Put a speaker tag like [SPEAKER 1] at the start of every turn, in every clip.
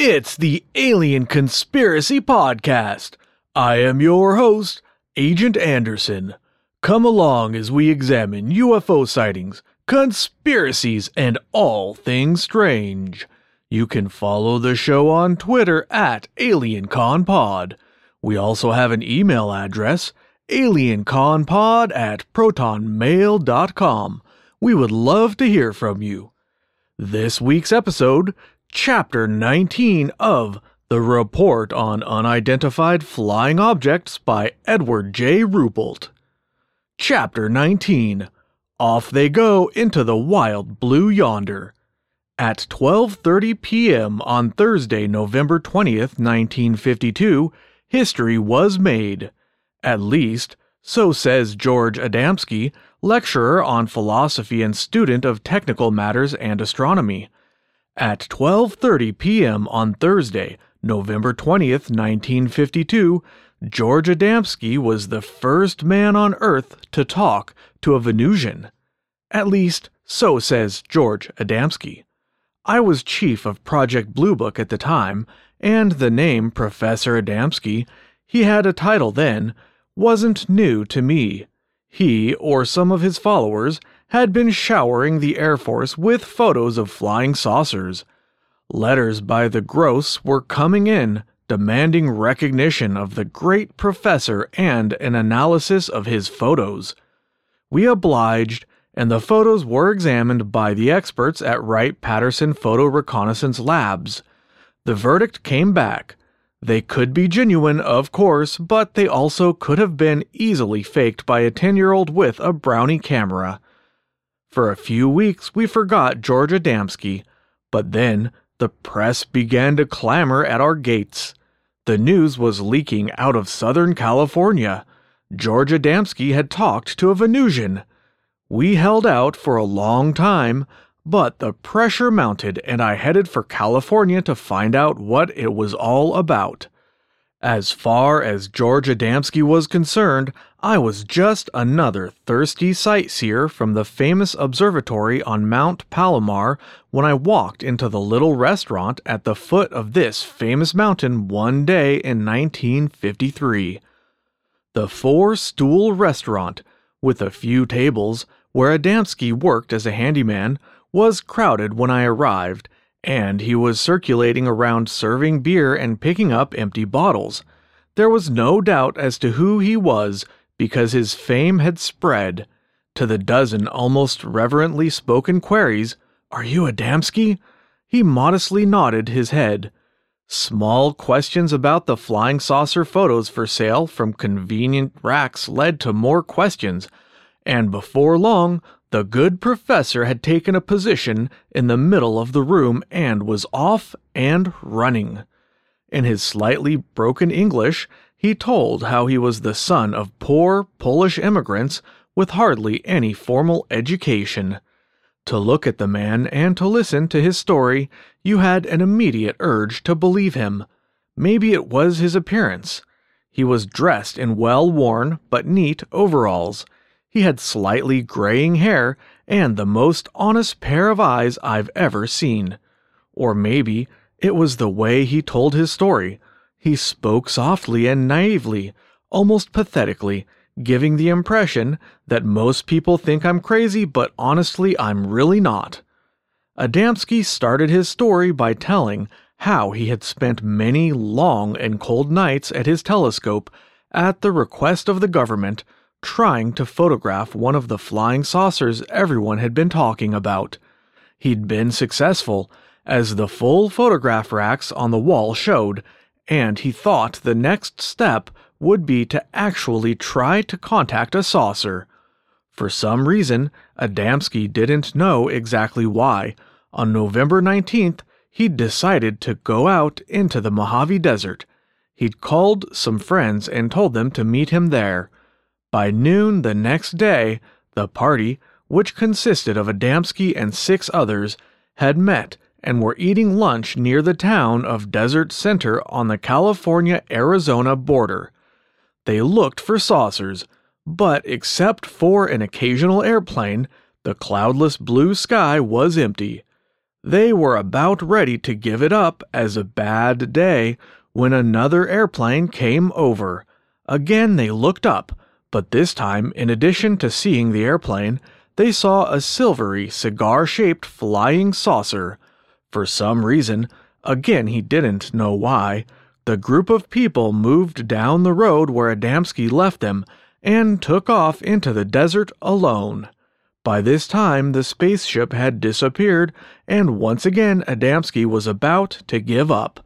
[SPEAKER 1] It's the Alien Conspiracy Podcast. I am your host, Agent Anderson. Come along as we examine UFO sightings, conspiracies, and all things strange. You can follow the show on Twitter at AlienConPod. We also have an email address, alienconpod at protonmail.com. We would love to hear from you. This week's episode, Chapter 19 of The Report on Unidentified Flying Objects by Edward J. Ruppelt. Chapter 19 Off they go into the wild blue yonder. At 12:30 p.m. on Thursday, November 20th, 1952, history was made. At least, so says George Adamski, lecturer on philosophy and student of technical matters and astronomy. At 12:30 p.m. on Thursday, November 20th, 1952, George Adamski was the first man on Earth to talk to a Venusian. At least, so says George Adamski. I was chief of Project Blue Book at the time, and the name Professor Adamski, he had a title then, wasn't new to me. He, or some of his followers, had been showering the Air Force with photos of flying saucers. Letters by the Gross were coming in, demanding recognition of the great professor and an analysis of his photos. We obliged, and the photos were examined by the experts at Wright Patterson Photo Reconnaissance Labs. The verdict came back. They could be genuine, of course, but they also could have been easily faked by a 10 year old with a brownie camera. For a few weeks, we forgot George Adamski, but then the press began to clamor at our gates. The news was leaking out of Southern California. George Adamski had talked to a Venusian. We held out for a long time, but the pressure mounted and I headed for California to find out what it was all about. As far as George Adamski was concerned, I was just another thirsty sightseer from the famous observatory on Mount Palomar when I walked into the little restaurant at the foot of this famous mountain one day in 1953. The Four Stool Restaurant, with a few tables, where Adamski worked as a handyman, was crowded when I arrived and he was circulating around serving beer and picking up empty bottles. There was no doubt as to who he was because his fame had spread. To the dozen almost reverently spoken queries, Are you Adamski? He modestly nodded his head. Small questions about the flying saucer photos for sale from convenient racks led to more questions, and before long the good professor had taken a position in the middle of the room and was off and running. In his slightly broken English, he told how he was the son of poor Polish immigrants with hardly any formal education. To look at the man and to listen to his story, you had an immediate urge to believe him. Maybe it was his appearance. He was dressed in well worn but neat overalls he had slightly graying hair and the most honest pair of eyes I've ever seen. Or maybe it was the way he told his story. He spoke softly and naively, almost pathetically, giving the impression that most people think I'm crazy, but honestly, I'm really not. Adamski started his story by telling how he had spent many long and cold nights at his telescope at the request of the government trying to photograph one of the flying saucers everyone had been talking about. He'd been successful, as the full photograph racks on the wall showed, and he thought the next step would be to actually try to contact a saucer. For some reason, Adamski didn't know exactly why. On November 19th, he'd decided to go out into the Mojave Desert. He'd called some friends and told them to meet him there. By noon the next day, the party, which consisted of Adamski and six others, had met and were eating lunch near the town of Desert Center on the California Arizona border. They looked for saucers, but except for an occasional airplane, the cloudless blue sky was empty. They were about ready to give it up as a bad day when another airplane came over. Again they looked up, but this time, in addition to seeing the airplane, they saw a silvery, cigar shaped flying saucer. For some reason, again he didn't know why, the group of people moved down the road where Adamski left them and took off into the desert alone. By this time, the spaceship had disappeared, and once again Adamski was about to give up.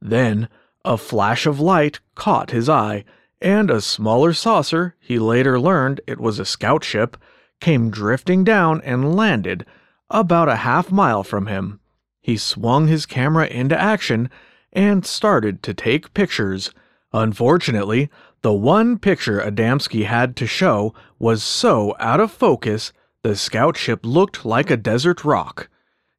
[SPEAKER 1] Then, a flash of light caught his eye, and a smaller saucer, he later learned it was a scout ship, came drifting down and landed about a half mile from him. He swung his camera into action and started to take pictures. Unfortunately, the one picture Adamski had to show was so out of focus the scout ship looked like a desert rock.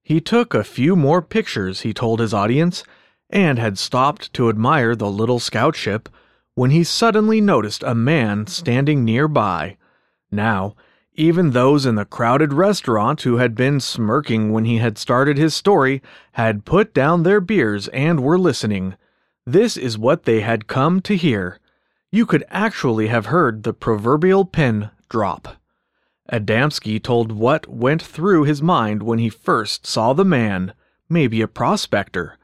[SPEAKER 1] He took a few more pictures, he told his audience, and had stopped to admire the little scout ship when he suddenly noticed a man standing nearby. Now, even those in the crowded restaurant who had been smirking when he had started his story had put down their beers and were listening. This is what they had come to hear. You could actually have heard the proverbial pin drop. Adamski told what went through his mind when he first saw the man, maybe a prospector.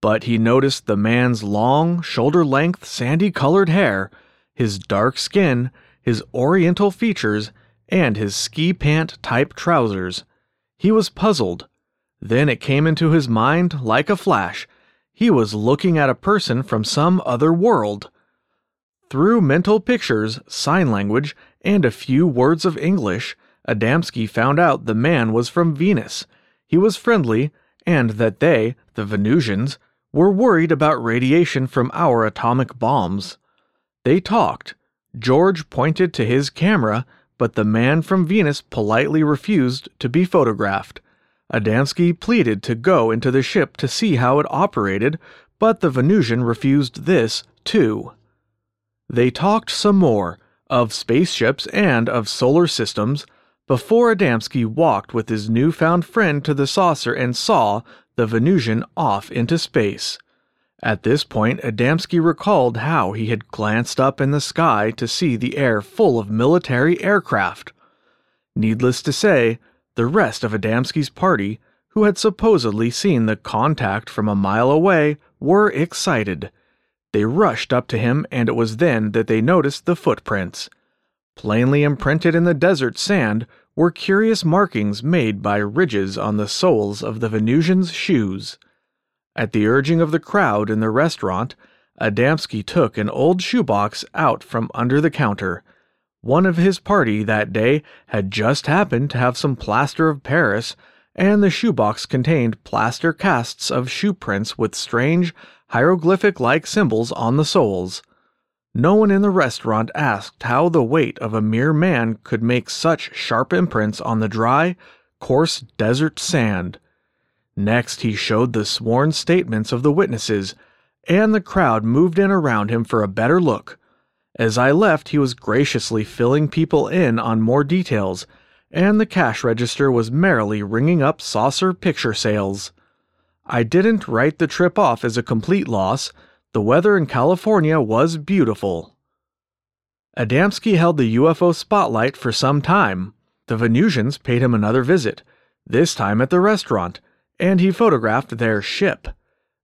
[SPEAKER 1] But he noticed the man's long, shoulder length, sandy colored hair, his dark skin, his oriental features, and his ski pant type trousers. He was puzzled. Then it came into his mind like a flash. He was looking at a person from some other world. Through mental pictures, sign language, and a few words of English, Adamski found out the man was from Venus. He was friendly, and that they, the Venusians, were worried about radiation from our atomic bombs. They talked. George pointed to his camera, but the man from Venus politely refused to be photographed. Adamski pleaded to go into the ship to see how it operated, but the Venusian refused this, too. They talked some more, of spaceships and of solar systems, before Adamski walked with his newfound friend to the saucer and saw the Venusian off into space. At this point, Adamski recalled how he had glanced up in the sky to see the air full of military aircraft. Needless to say, the rest of Adamski's party, who had supposedly seen the contact from a mile away, were excited. They rushed up to him, and it was then that they noticed the footprints. Plainly imprinted in the desert sand were curious markings made by ridges on the soles of the Venusian's shoes. At the urging of the crowd in the restaurant, Adamski took an old shoebox out from under the counter. One of his party that day had just happened to have some plaster of Paris, and the shoebox contained plaster casts of shoe prints with strange, hieroglyphic like symbols on the soles. No one in the restaurant asked how the weight of a mere man could make such sharp imprints on the dry, coarse desert sand. Next, he showed the sworn statements of the witnesses, and the crowd moved in around him for a better look. As I left, he was graciously filling people in on more details, and the cash register was merrily ringing up saucer picture sales. I didn't write the trip off as a complete loss. The weather in California was beautiful. Adamski held the UFO spotlight for some time. The Venusians paid him another visit, this time at the restaurant, and he photographed their ship.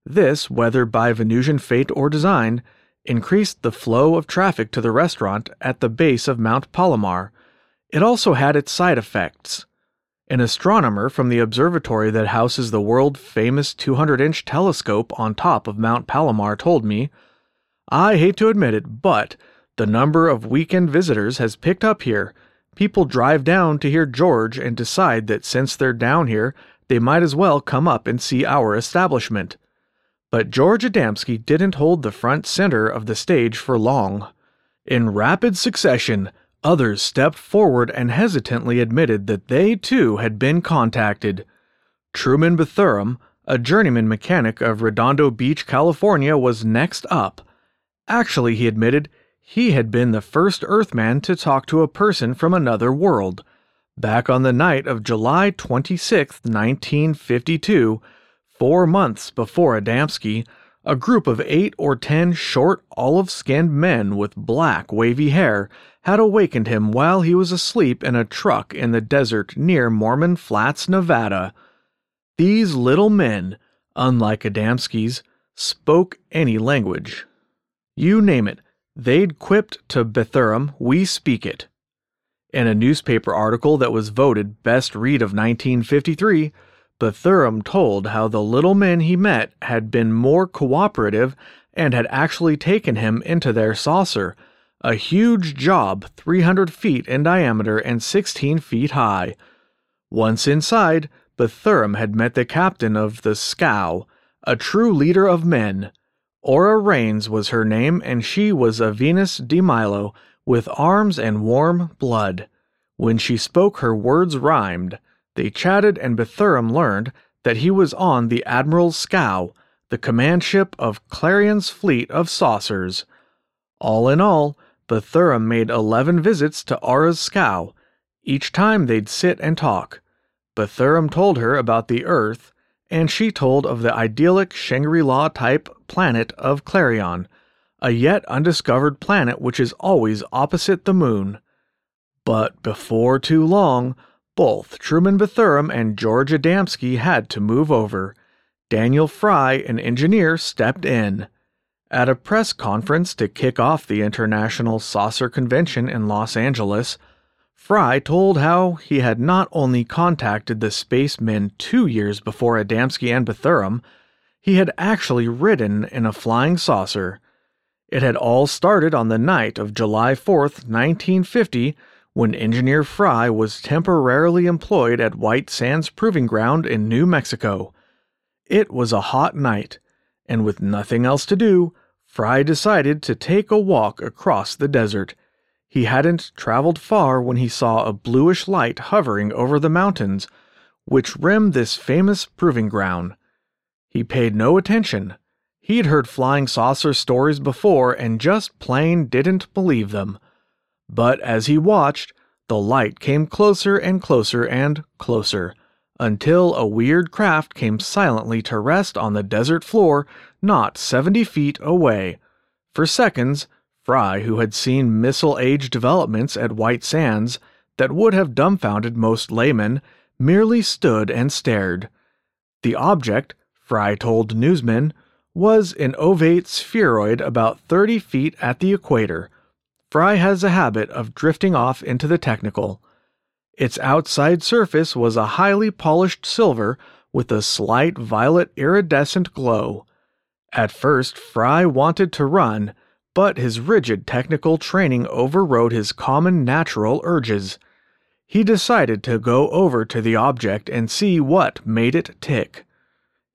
[SPEAKER 1] This, whether by Venusian fate or design, increased the flow of traffic to the restaurant at the base of Mount Palomar. It also had its side effects. An astronomer from the observatory that houses the world famous 200 inch telescope on top of Mount Palomar told me, I hate to admit it, but the number of weekend visitors has picked up here. People drive down to hear George and decide that since they're down here, they might as well come up and see our establishment. But George Adamski didn't hold the front center of the stage for long. In rapid succession, Others stepped forward and hesitantly admitted that they too had been contacted. Truman Bethurum, a journeyman mechanic of Redondo Beach, California, was next up. Actually, he admitted, he had been the first Earthman to talk to a person from another world. Back on the night of July 26, 1952, four months before Adamski, a group of eight or ten short, olive skinned men with black, wavy hair had awakened him while he was asleep in a truck in the desert near Mormon Flats, Nevada. These little men, unlike Adamski's, spoke any language. You name it, they'd quipped to Bethurum, we speak it. In a newspaper article that was voted best read of 1953, Bethurum told how the little men he met had been more cooperative and had actually taken him into their saucer, a huge job 300 feet in diameter and 16 feet high. Once inside, Bethurum had met the captain of the scow, a true leader of men. Aura Rhanes was her name, and she was a Venus de Milo, with arms and warm blood. When she spoke, her words rhymed. They chatted, and Bethurum learned that he was on the Admiral's scow, the command ship of Clarion's fleet of saucers. All in all, Bethurum made eleven visits to Aura's scow. Each time they'd sit and talk. Bethurum told her about the Earth, and she told of the idyllic Shangri La type planet of Clarion, a yet undiscovered planet which is always opposite the moon. But before too long, both Truman Bethurum and George Adamski had to move over. Daniel Fry, an engineer, stepped in. At a press conference to kick off the International Saucer Convention in Los Angeles, Fry told how he had not only contacted the spacemen two years before Adamski and Bethurum, he had actually ridden in a flying saucer. It had all started on the night of July 4th, 1950, when Engineer Fry was temporarily employed at White Sands Proving Ground in New Mexico. It was a hot night, and with nothing else to do, Fry decided to take a walk across the desert. He hadn't traveled far when he saw a bluish light hovering over the mountains, which rimmed this famous proving ground. He paid no attention. He'd heard flying saucer stories before and just plain didn't believe them. But as he watched, the light came closer and closer and closer, until a weird craft came silently to rest on the desert floor not seventy feet away. For seconds, Fry, who had seen missile age developments at White Sands that would have dumbfounded most laymen, merely stood and stared. The object, Fry told newsmen, was an ovate spheroid about 30 feet at the equator. Fry has a habit of drifting off into the technical. Its outside surface was a highly polished silver with a slight violet iridescent glow. At first, Fry wanted to run but his rigid technical training overrode his common natural urges. He decided to go over to the object and see what made it tick.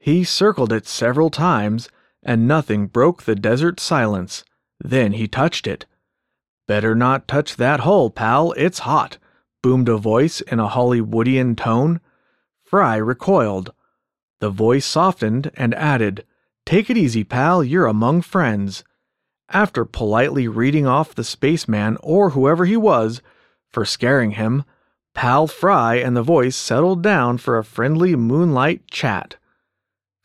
[SPEAKER 1] He circled it several times, and nothing broke the desert silence. Then he touched it. Better not touch that hole, pal, it's hot, boomed a voice in a Hollywoodian tone. Fry recoiled. The voice softened and added, Take it easy, pal, you're among friends after politely reading off the spaceman or whoever he was for scaring him, Pal Fry and the voice settled down for a friendly moonlight chat.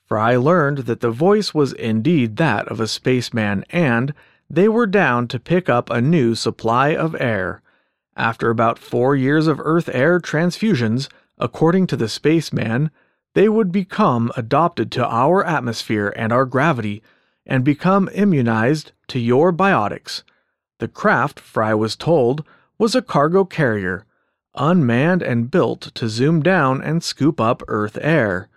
[SPEAKER 1] Fry learned that the voice was indeed that of a spaceman and they were down to pick up a new supply of air. After about four years of Earth air transfusions, according to the spaceman, they would become adopted to our atmosphere and our gravity and become immunized to your biotics. The craft, Fry was told, was a cargo carrier, unmanned and built to zoom down and scoop up Earth air.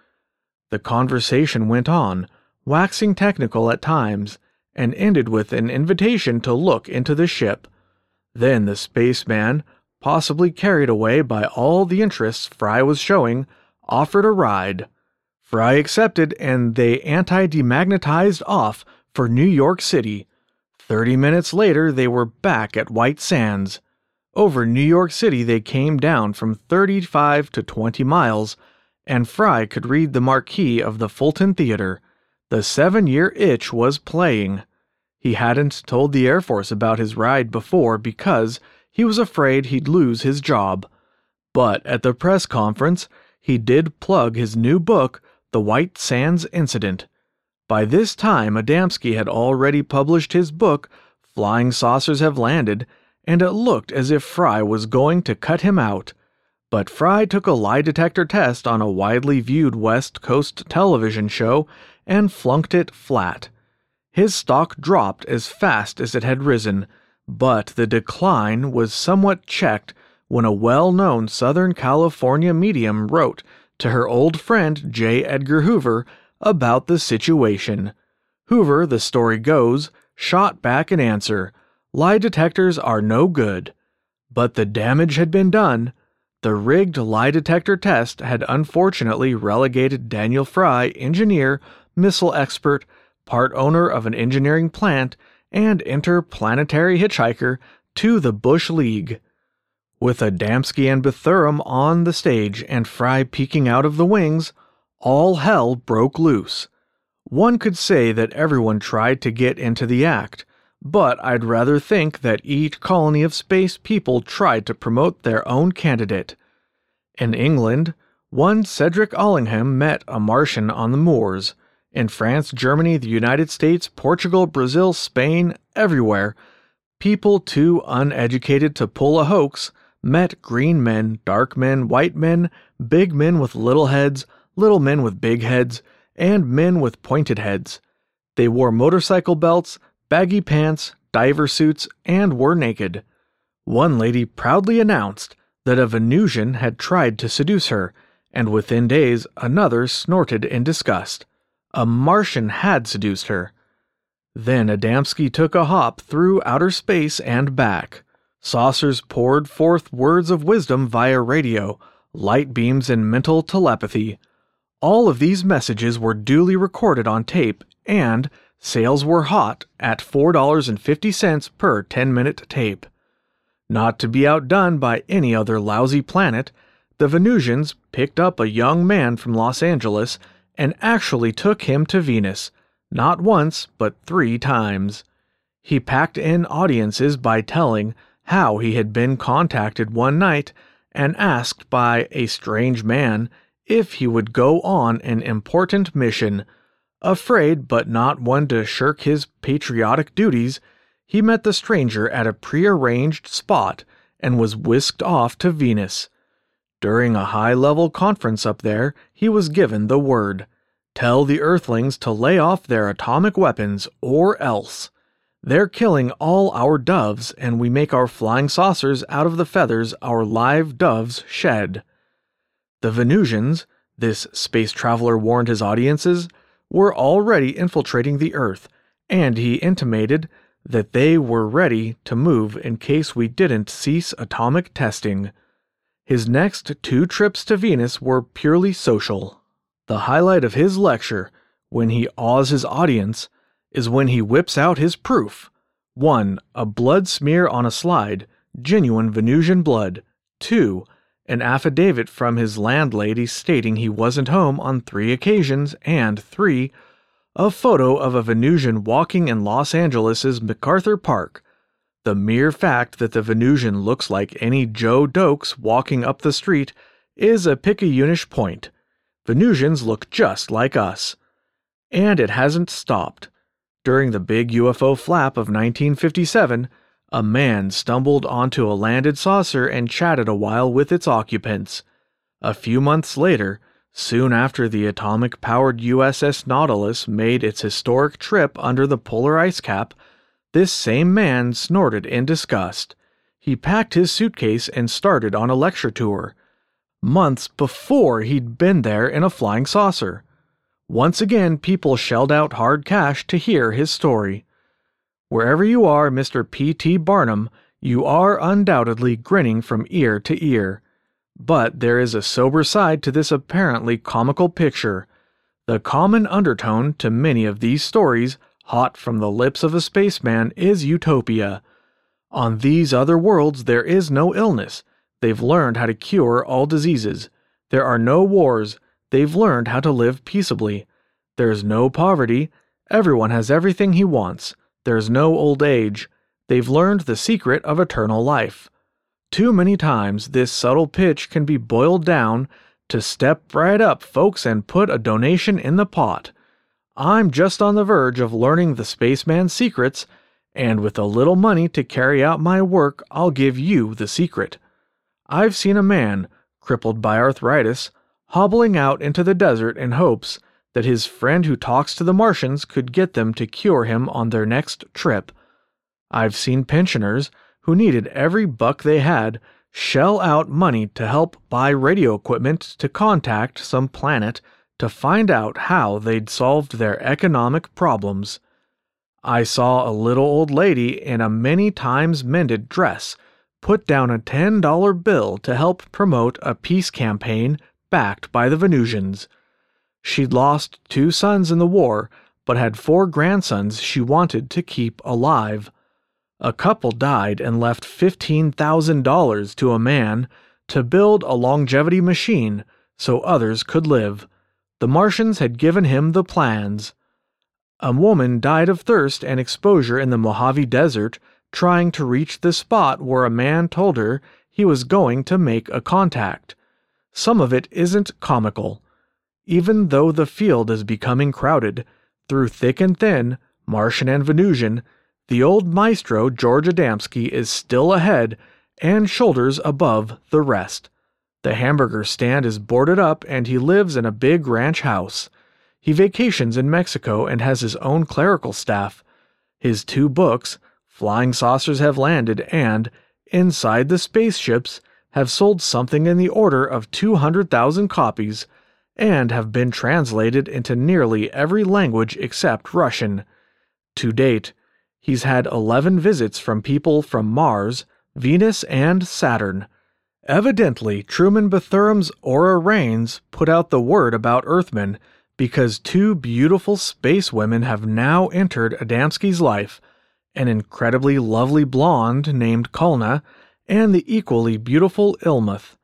[SPEAKER 1] The conversation went on, waxing technical at times, and ended with an invitation to look into the ship. Then the spaceman, possibly carried away by all the interest Fry was showing, offered a ride. Fry accepted and they anti demagnetized off for New York City. Thirty minutes later, they were back at White Sands. Over New York City, they came down from 35 to 20 miles, and Fry could read the marquee of the Fulton Theater. The seven year itch was playing. He hadn't told the Air Force about his ride before because he was afraid he'd lose his job. But at the press conference, he did plug his new book, The White Sands Incident. By this time, Adamski had already published his book, Flying Saucers Have Landed, and it looked as if Fry was going to cut him out. But Fry took a lie detector test on a widely viewed West Coast television show and flunked it flat. His stock dropped as fast as it had risen, but the decline was somewhat checked when a well known Southern California medium wrote to her old friend J. Edgar Hoover about the situation. Hoover, the story goes, shot back an answer lie detectors are no good. But the damage had been done. The rigged lie detector test had unfortunately relegated Daniel Fry, engineer, missile expert, part owner of an engineering plant, and interplanetary hitchhiker, to the Bush League. With Adamski and Bethurum on the stage and Fry peeking out of the wings, all hell broke loose. One could say that everyone tried to get into the act, but I'd rather think that each colony of space people tried to promote their own candidate. In England, one Cedric Allingham met a Martian on the moors. In France, Germany, the United States, Portugal, Brazil, Spain, everywhere, people too uneducated to pull a hoax met green men, dark men, white men, big men with little heads, little men with big heads, and men with pointed heads. They wore motorcycle belts, baggy pants, diver suits, and were naked. One lady proudly announced that a Venusian had tried to seduce her, and within days another snorted in disgust. A Martian had seduced her. Then Adamski took a hop through outer space and back. Saucers poured forth words of wisdom via radio, light beams and mental telepathy. All of these messages were duly recorded on tape and, Sales were hot at $4.50 per 10 minute tape. Not to be outdone by any other lousy planet, the Venusians picked up a young man from Los Angeles and actually took him to Venus, not once, but three times. He packed in audiences by telling how he had been contacted one night and asked by a strange man if he would go on an important mission Afraid, but not one to shirk his patriotic duties, he met the stranger at a prearranged spot and was whisked off to Venus. During a high level conference up there, he was given the word Tell the Earthlings to lay off their atomic weapons, or else. They're killing all our doves, and we make our flying saucers out of the feathers our live doves shed. The Venusians, this space traveler warned his audiences, were already infiltrating the Earth, and he intimated that they were ready to move in case we didn't cease atomic testing. His next two trips to Venus were purely social. The highlight of his lecture, when he awes his audience, is when he whips out his proof 1. A blood smear on a slide, genuine Venusian blood. 2 an affidavit from his landlady stating he wasn't home on three occasions, and three, a photo of a Venusian walking in Los Angeles's MacArthur Park. The mere fact that the Venusian looks like any Joe Dokes walking up the street is a picayunish point. Venusians look just like us. And it hasn't stopped. During the big UFO flap of 1957, a man stumbled onto a landed saucer and chatted a while with its occupants. A few months later, soon after the atomic powered USS Nautilus made its historic trip under the polar ice cap, this same man snorted in disgust. He packed his suitcase and started on a lecture tour. Months before he'd been there in a flying saucer. Once again, people shelled out hard cash to hear his story. Wherever you are, Mr. P.T. Barnum, you are undoubtedly grinning from ear to ear. But there is a sober side to this apparently comical picture. The common undertone to many of these stories, hot from the lips of a spaceman, is utopia. On these other worlds, there is no illness. They've learned how to cure all diseases. There are no wars. They've learned how to live peaceably. There's no poverty. Everyone has everything he wants. There's no old age. They've learned the secret of eternal life. Too many times, this subtle pitch can be boiled down to step right up, folks, and put a donation in the pot. I'm just on the verge of learning the spaceman's secrets, and with a little money to carry out my work, I'll give you the secret. I've seen a man, crippled by arthritis, hobbling out into the desert in hopes that his friend who talks to the Martians could get them to cure him on their next trip. I've seen pensioners who needed every buck they had shell out money to help buy radio equipment to contact some planet to find out how they'd solved their economic problems. I saw a little old lady in a many times mended dress put down a $10 bill to help promote a peace campaign backed by the Venusians. She'd lost two sons in the war, but had four grandsons she wanted to keep alive. A couple died and left $15,000 to a man to build a longevity machine so others could live. The Martians had given him the plans. A woman died of thirst and exposure in the Mojave Desert trying to reach the spot where a man told her he was going to make a contact. Some of it isn't comical. Even though the field is becoming crowded, through thick and thin, Martian and Venusian, the old maestro George Adamski is still ahead and shoulders above the rest. The hamburger stand is boarded up and he lives in a big ranch house. He vacations in Mexico and has his own clerical staff. His two books, Flying Saucers Have Landed and Inside the Spaceships, have sold something in the order of 200,000 copies and have been translated into nearly every language except Russian. To date, He's had 11 visits from people from Mars, Venus, and Saturn. Evidently, Truman Bethurum's Aura Rhanes put out the word about Earthmen because two beautiful space women have now entered Adamski's life an incredibly lovely blonde named Kalna and the equally beautiful Ilmuth.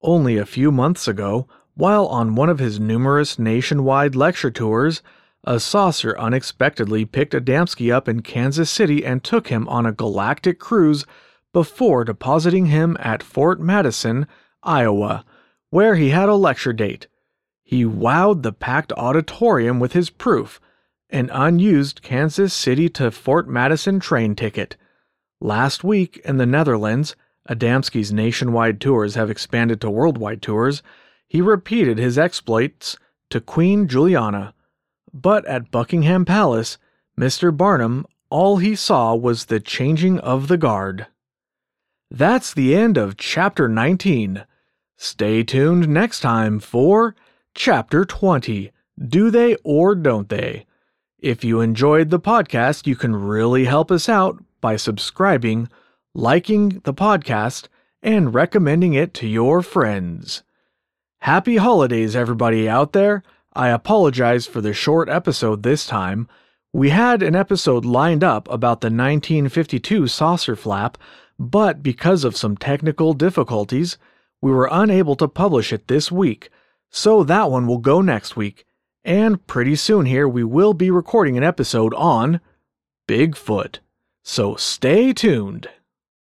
[SPEAKER 1] Only a few months ago, while on one of his numerous nationwide lecture tours, a saucer unexpectedly picked Adamski up in Kansas City and took him on a galactic cruise before depositing him at Fort Madison, Iowa, where he had a lecture date. He wowed the packed auditorium with his proof an unused Kansas City to Fort Madison train ticket. Last week in the Netherlands, Adamski's nationwide tours have expanded to worldwide tours. He repeated his exploits to Queen Juliana but at Buckingham Palace, Mr. Barnum, all he saw was the changing of the guard. That's the end of Chapter 19. Stay tuned next time for Chapter 20 Do They or Don't They? If you enjoyed the podcast, you can really help us out by subscribing, liking the podcast, and recommending it to your friends. Happy holidays, everybody out there! I apologize for the short episode this time. We had an episode lined up about the 1952 saucer flap, but because of some technical difficulties, we were unable to publish it this week, so that one will go next week. And pretty soon here, we will be recording an episode on Bigfoot. So stay tuned.